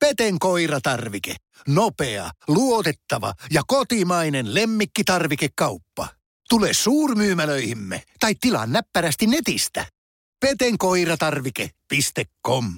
Peten koiratarvike. Nopea, luotettava ja kotimainen lemmikkitarvikekauppa. Tule suurmyymälöihimme tai tilaa näppärästi netistä. petenkoiratarvike.com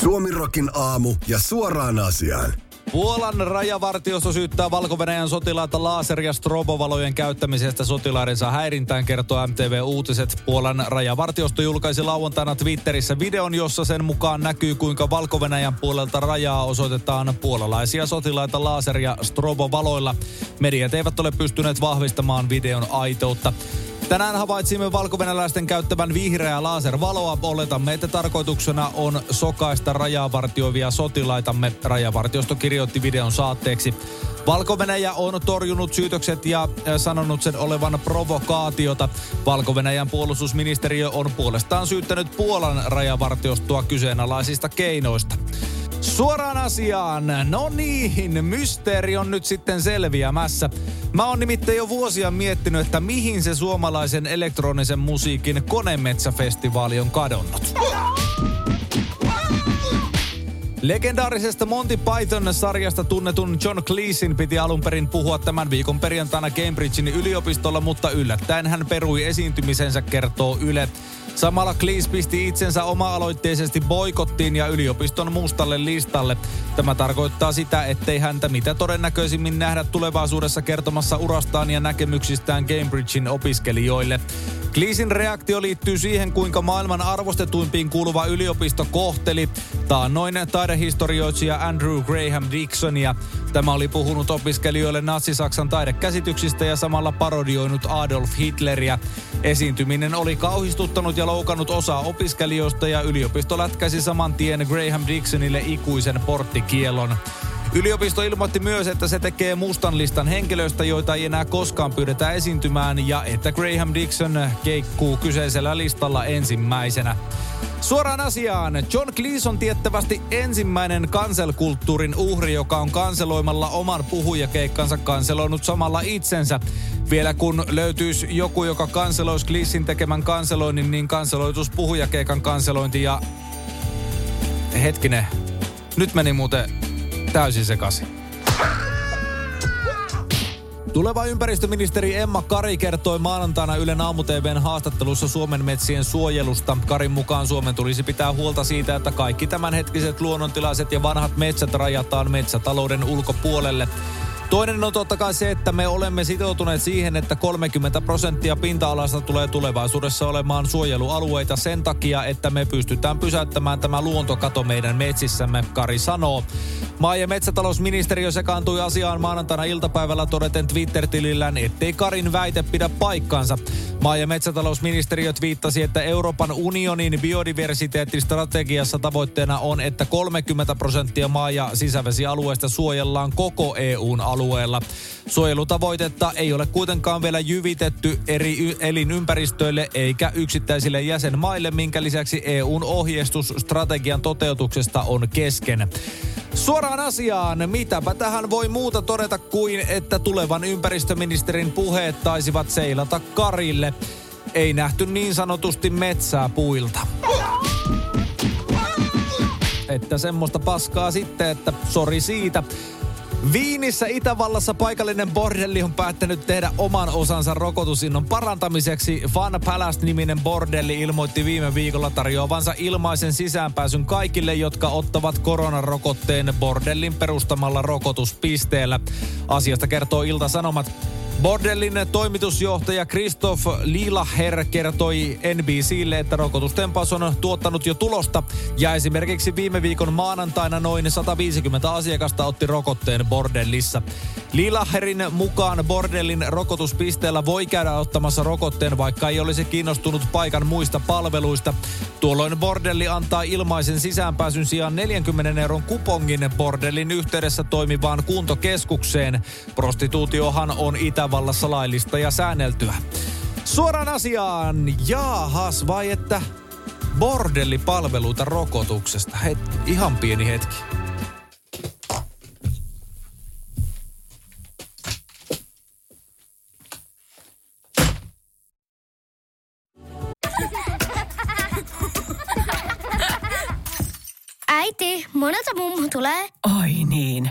Suomirokin aamu ja suoraan asiaan. Puolan rajavartiosto syyttää valko sotilaita laser- ja strobovalojen käyttämisestä sotilaidensa häirintään, kertoo MTV Uutiset. Puolan rajavartiosto julkaisi lauantaina Twitterissä videon, jossa sen mukaan näkyy, kuinka valko puolelta rajaa osoitetaan puolalaisia sotilaita laser- ja strobovaloilla. Mediat eivät ole pystyneet vahvistamaan videon aitoutta. Tänään havaitsimme valkovenäläisten käyttävän vihreää laservaloa. Oletamme, että tarkoituksena on sokaista rajavartioivia sotilaitamme. Rajavartiosto kirjoitti videon saatteeksi. valko on torjunut syytökset ja sanonut sen olevan provokaatiota. valko puolustusministeriö on puolestaan syyttänyt Puolan rajavartiostoa kyseenalaisista keinoista. Suoraan asiaan. No niin, mysteeri on nyt sitten selviämässä. Mä oon nimittäin jo vuosia miettinyt, että mihin se suomalaisen elektronisen musiikin konemetsäfestivaali on kadonnut. Legendaarisesta Monty Python-sarjasta tunnetun John Cleesin piti alun perin puhua tämän viikon perjantaina Cambridgein yliopistolla, mutta yllättäen hän perui esiintymisensä, kertoo Yle. Samalla Cleese pisti itsensä oma-aloitteisesti boikottiin ja yliopiston mustalle listalle. Tämä tarkoittaa sitä, ettei häntä mitä todennäköisimmin nähdä tulevaisuudessa kertomassa urastaan ja näkemyksistään Cambridgein opiskelijoille. Cleesin reaktio liittyy siihen, kuinka maailman arvostetuimpiin kuuluva yliopisto kohteli taannoin taidehistorioitsija Andrew Graham Dixonia. Tämä oli puhunut opiskelijoille natsi-Saksan taidekäsityksistä ja samalla parodioinut Adolf Hitleriä. Esiintyminen oli kauhistuttanut ja loukannut osaa opiskelijoista ja yliopisto lätkäsi saman tien Graham Dixonille ikuisen porttikielon. Yliopisto ilmoitti myös, että se tekee mustan listan henkilöistä, joita ei enää koskaan pyydetä esiintymään ja että Graham Dixon keikkuu kyseisellä listalla ensimmäisenä. Suoraan asiaan. John Cleese on tiettävästi ensimmäinen kanselkulttuurin uhri, joka on kanseloimalla oman puhujakeikkansa kanseloinut samalla itsensä. Vielä kun löytyisi joku, joka kanseloisi Cleesin tekemän kanseloinnin, niin kanseloitus puhujakeikan kanselointi ja... Hetkinen. Nyt meni muuten täysin sekaisin. Tuleva ympäristöministeri Emma Kari kertoi maanantaina Ylen aamu haastattelussa Suomen metsien suojelusta. Karin mukaan Suomen tulisi pitää huolta siitä, että kaikki tämänhetkiset luonnontilaiset ja vanhat metsät rajataan metsätalouden ulkopuolelle. Toinen on totta kai se, että me olemme sitoutuneet siihen, että 30 prosenttia pinta-alasta tulee tulevaisuudessa olemaan suojelualueita sen takia, että me pystytään pysäyttämään tämä luontokato meidän metsissämme, Kari sanoo. Maa- ja metsätalousministeriö sekaantui asiaan maanantaina iltapäivällä todeten Twitter-tilillään, ettei Karin väite pidä paikkaansa. Maa- ja metsätalousministeriö viittasi, että Euroopan unionin biodiversiteettistrategiassa tavoitteena on, että 30 prosenttia maa- ja sisävesialueesta suojellaan koko EUn alueella. Suojelutavoitetta ei ole kuitenkaan vielä jyvitetty eri elinympäristöille eikä yksittäisille jäsenmaille, minkä lisäksi EUn ohjeistus strategian toteutuksesta on kesken. Suoraan asiaan, mitäpä tähän voi muuta todeta kuin, että tulevan ympäristöministerin puheet taisivat seilata karille. Ei nähty niin sanotusti metsää puilta. Että semmoista paskaa sitten, että sori siitä. Viinissä Itävallassa paikallinen bordelli on päättänyt tehdä oman osansa rokotusinnon parantamiseksi. Fun Palace-niminen bordelli ilmoitti viime viikolla tarjoavansa ilmaisen sisäänpääsyn kaikille, jotka ottavat koronarokotteen bordellin perustamalla rokotuspisteellä. Asiasta kertoo Ilta-Sanomat. Bordellin toimitusjohtaja Christoph Lilaher kertoi NBClle, että rokotustempaus on tuottanut jo tulosta ja esimerkiksi viime viikon maanantaina noin 150 asiakasta otti rokotteen bordellissa. Lilaherin mukaan bordellin rokotuspisteellä voi käydä ottamassa rokotteen, vaikka ei olisi kiinnostunut paikan muista palveluista. Tuolloin bordelli antaa ilmaisen sisäänpääsyn sijaan 40 euron kupongin bordellin yhteydessä toimivaan kuntokeskukseen. Prostituutiohan on Itävallassa laillista ja säänneltyä. Suoraan asiaan, jaahas vai että bordellipalveluita rokotuksesta. Het, ihan pieni hetki. Monelta mummu tulee. Oi niin.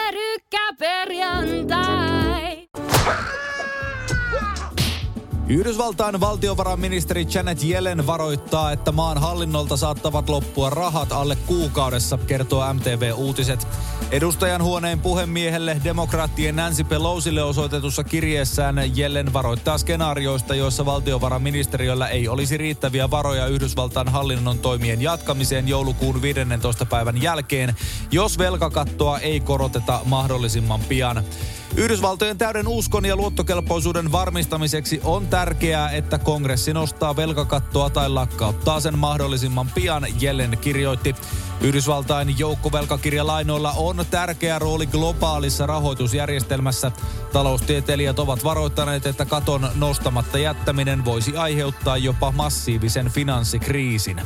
Pyörykkäperjantai. Yhdysvaltain valtiovarainministeri Janet Yellen varoittaa, että maan hallinnolta saattavat loppua rahat alle kuukaudessa, kertoo MTV Uutiset. Edustajan huoneen puhemiehelle demokraattien Nancy Pelosille osoitetussa kirjeessään Yellen varoittaa skenaarioista, joissa valtiovarainministeriöllä ei olisi riittäviä varoja Yhdysvaltain hallinnon toimien jatkamiseen joulukuun 15. päivän jälkeen, jos velkakattoa ei koroteta mahdollisimman pian. Yhdysvaltojen täyden uskon ja luottokelpoisuuden varmistamiseksi on tärkeää, että kongressi nostaa velkakattoa tai lakkauttaa sen mahdollisimman pian, Jellen kirjoitti. Yhdysvaltain joukkovelkakirjalainoilla on tärkeä rooli globaalissa rahoitusjärjestelmässä. Taloustieteilijät ovat varoittaneet, että katon nostamatta jättäminen voisi aiheuttaa jopa massiivisen finanssikriisin.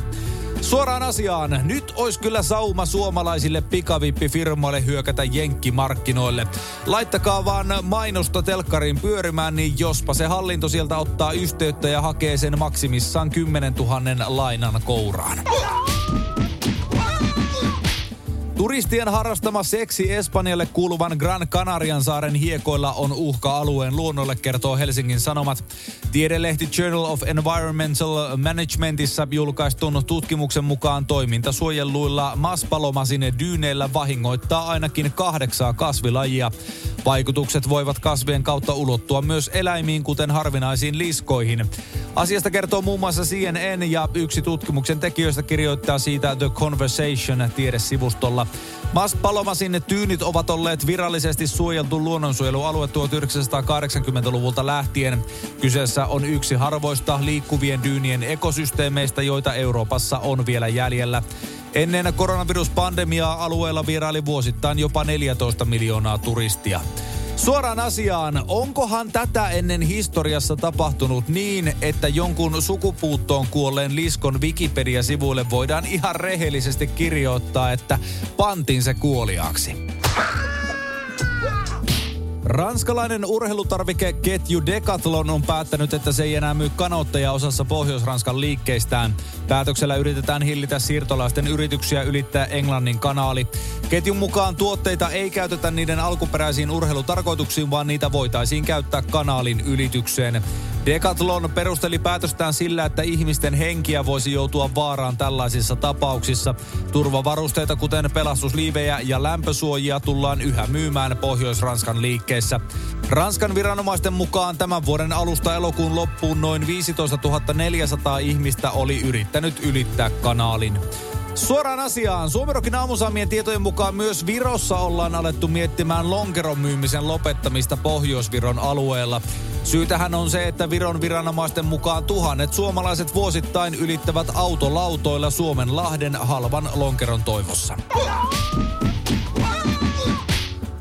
Suoraan asiaan. Nyt olisi kyllä sauma suomalaisille pikavippifirmoille hyökätä jenkkimarkkinoille. Laittakaa vaan mainosta telkkariin pyörimään, niin jospa se hallinto sieltä ottaa yhteyttä ja hakee sen maksimissaan 10 000 lainan kouraan. Turistien harrastama seksi Espanjalle kuuluvan Gran Canarian saaren hiekoilla on uhka alueen luonnolle, kertoo Helsingin Sanomat. Tiedelehti Journal of Environmental Managementissa julkaistun tutkimuksen mukaan toiminta suojelluilla Maspalomasin dyyneillä vahingoittaa ainakin kahdeksaa kasvilajia. Vaikutukset voivat kasvien kautta ulottua myös eläimiin, kuten harvinaisiin liskoihin. Asiasta kertoo muun muassa CNN ja yksi tutkimuksen tekijöistä kirjoittaa siitä The Conversation tiedesivustolla. Mas Palomasin tyynit ovat olleet virallisesti suojeltu luonnonsuojelualue 1980-luvulta lähtien. Kyseessä on yksi harvoista liikkuvien dyynien ekosysteemeistä, joita Euroopassa on vielä jäljellä. Ennen koronaviruspandemiaa alueella vieraili vuosittain jopa 14 miljoonaa turistia. Suoraan asiaan, onkohan tätä ennen historiassa tapahtunut niin, että jonkun sukupuuttoon kuolleen liskon Wikipedia-sivuille voidaan ihan rehellisesti kirjoittaa, että pantin se kuoliaaksi? Ranskalainen urheilutarvikeketju Decathlon on päättänyt, että se ei enää myy kanootteja osassa Pohjois-Ranskan liikkeistään. Päätöksellä yritetään hillitä siirtolaisten yrityksiä ylittää Englannin kanaali. Ketjun mukaan tuotteita ei käytetä niiden alkuperäisiin urheilutarkoituksiin, vaan niitä voitaisiin käyttää kanaalin ylitykseen. Decathlon perusteli päätöstään sillä, että ihmisten henkiä voisi joutua vaaraan tällaisissa tapauksissa. Turvavarusteita, kuten pelastusliivejä ja lämpösuojia, tullaan yhä myymään Pohjois-Ranskan liikkeessä. Ranskan viranomaisten mukaan tämän vuoden alusta elokuun loppuun noin 15 400 ihmistä oli yrittänyt ylittää kanaalin. Suoraan asiaan. Suomerokin aamusaamien tietojen mukaan myös Virossa ollaan alettu miettimään lonkeron myymisen lopettamista Pohjois-Viron alueella. Syytähän on se, että Viron viranomaisten mukaan tuhannet suomalaiset vuosittain ylittävät autolautoilla Suomen Lahden halvan lonkeron toivossa.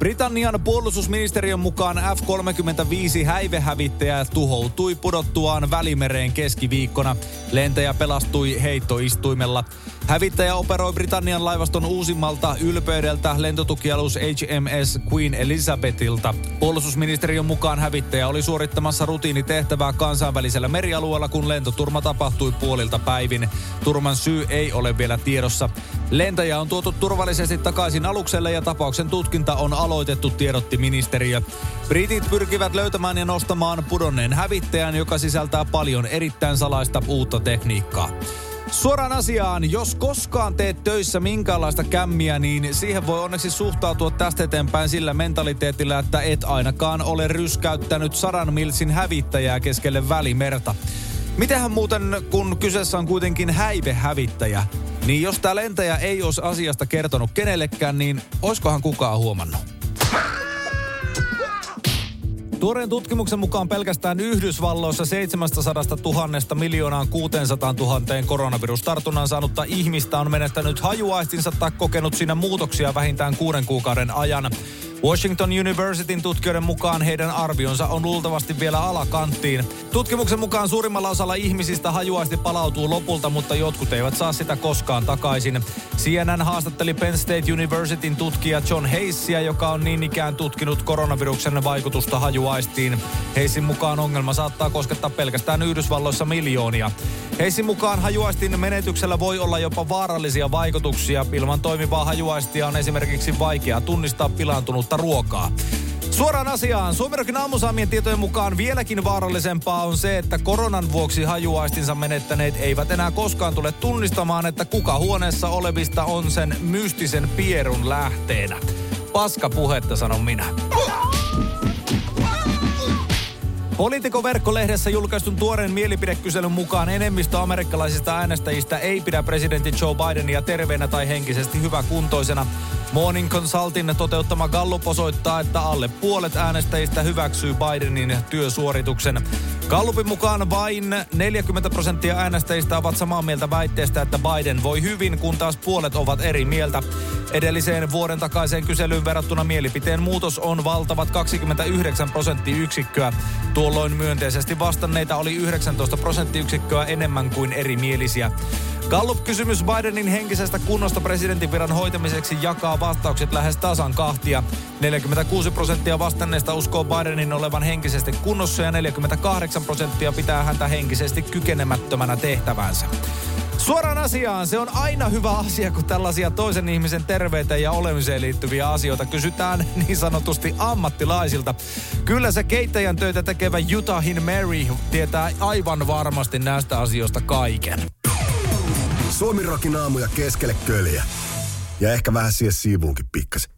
Britannian puolustusministeriön mukaan F-35 häivehävittäjä tuhoutui pudottuaan välimereen keskiviikkona. Lentäjä pelastui heittoistuimella. Hävittäjä operoi Britannian laivaston uusimmalta ylpeydeltä lentotukialus HMS Queen Elizabethilta. Puolustusministeriön mukaan hävittäjä oli suorittamassa rutiinitehtävää kansainvälisellä merialueella, kun lentoturma tapahtui puolilta päivin. Turman syy ei ole vielä tiedossa. Lentäjä on tuotu turvallisesti takaisin alukselle ja tapauksen tutkinta on aloitettu, tiedotti ministeriö. Britit pyrkivät löytämään ja nostamaan pudonneen hävittäjän, joka sisältää paljon erittäin salaista uutta tekniikkaa. Suoraan asiaan, jos koskaan teet töissä minkäänlaista kämmiä, niin siihen voi onneksi suhtautua tästä eteenpäin sillä mentaliteetillä, että et ainakaan ole ryskäyttänyt sadan milsin hävittäjää keskelle välimerta. Mitähän muuten, kun kyseessä on kuitenkin häivehävittäjä, niin jos tämä lentäjä ei olisi asiasta kertonut kenellekään, niin oiskohan kukaan huomannut? Tuoreen tutkimuksen mukaan pelkästään Yhdysvalloissa 700 000 miljoonaan 600 000 koronavirustartunnan saanutta ihmistä on menettänyt hajuaistinsa tai kokenut siinä muutoksia vähintään kuuden kuukauden ajan. Washington Universityn tutkijoiden mukaan heidän arvionsa on luultavasti vielä alakanttiin. Tutkimuksen mukaan suurimmalla osalla ihmisistä hajuaisti palautuu lopulta, mutta jotkut eivät saa sitä koskaan takaisin. CNN haastatteli Penn State Universityn tutkija John Heissia, joka on niin ikään tutkinut koronaviruksen vaikutusta hajuaistiin. Heisin mukaan ongelma saattaa koskettaa pelkästään Yhdysvalloissa miljoonia. Heisin mukaan hajuaistin menetyksellä voi olla jopa vaarallisia vaikutuksia. Ilman toimivaa hajuaistia on esimerkiksi vaikea tunnistaa pilaantunutta ruokaa. Suoraan asiaan. Suomerokin aamusaamien tietojen mukaan vieläkin vaarallisempaa on se, että koronan vuoksi hajuaistinsa menettäneet eivät enää koskaan tule tunnistamaan, että kuka huoneessa olevista on sen mystisen pierun lähteenä. Paska puhetta, sanon minä. Poliitikon verkkolehdessä julkaistun tuoreen mielipidekyselyn mukaan enemmistö amerikkalaisista äänestäjistä ei pidä presidentti Joe Bidenia terveenä tai henkisesti hyväkuntoisena. Morning Consultin toteuttama Gallup osoittaa, että alle puolet äänestäjistä hyväksyy Bidenin työsuorituksen. Gallupin mukaan vain 40 prosenttia äänestäjistä ovat samaa mieltä väitteestä, että Biden voi hyvin, kun taas puolet ovat eri mieltä. Edelliseen vuoden takaiseen kyselyyn verrattuna mielipiteen muutos on valtavat 29 prosenttiyksikköä. Tuolloin myönteisesti vastanneita oli 19 prosenttiyksikköä enemmän kuin erimielisiä. Gallup-kysymys Bidenin henkisestä kunnosta presidentin viran hoitamiseksi jakaa vastaukset lähes tasan kahtia. 46 prosenttia vastanneista uskoo Bidenin olevan henkisesti kunnossa ja 48 prosenttia pitää häntä henkisesti kykenemättömänä tehtävänsä. Suoraan asiaan, se on aina hyvä asia, kun tällaisia toisen ihmisen terveyteen ja olemiseen liittyviä asioita kysytään niin sanotusti ammattilaisilta. Kyllä se keittäjän töitä tekevä Utahin Mary tietää aivan varmasti näistä asioista kaiken. Suomi rokin aamuja keskelle köljä. Ja ehkä vähän siihen siivuunkin pikkasen.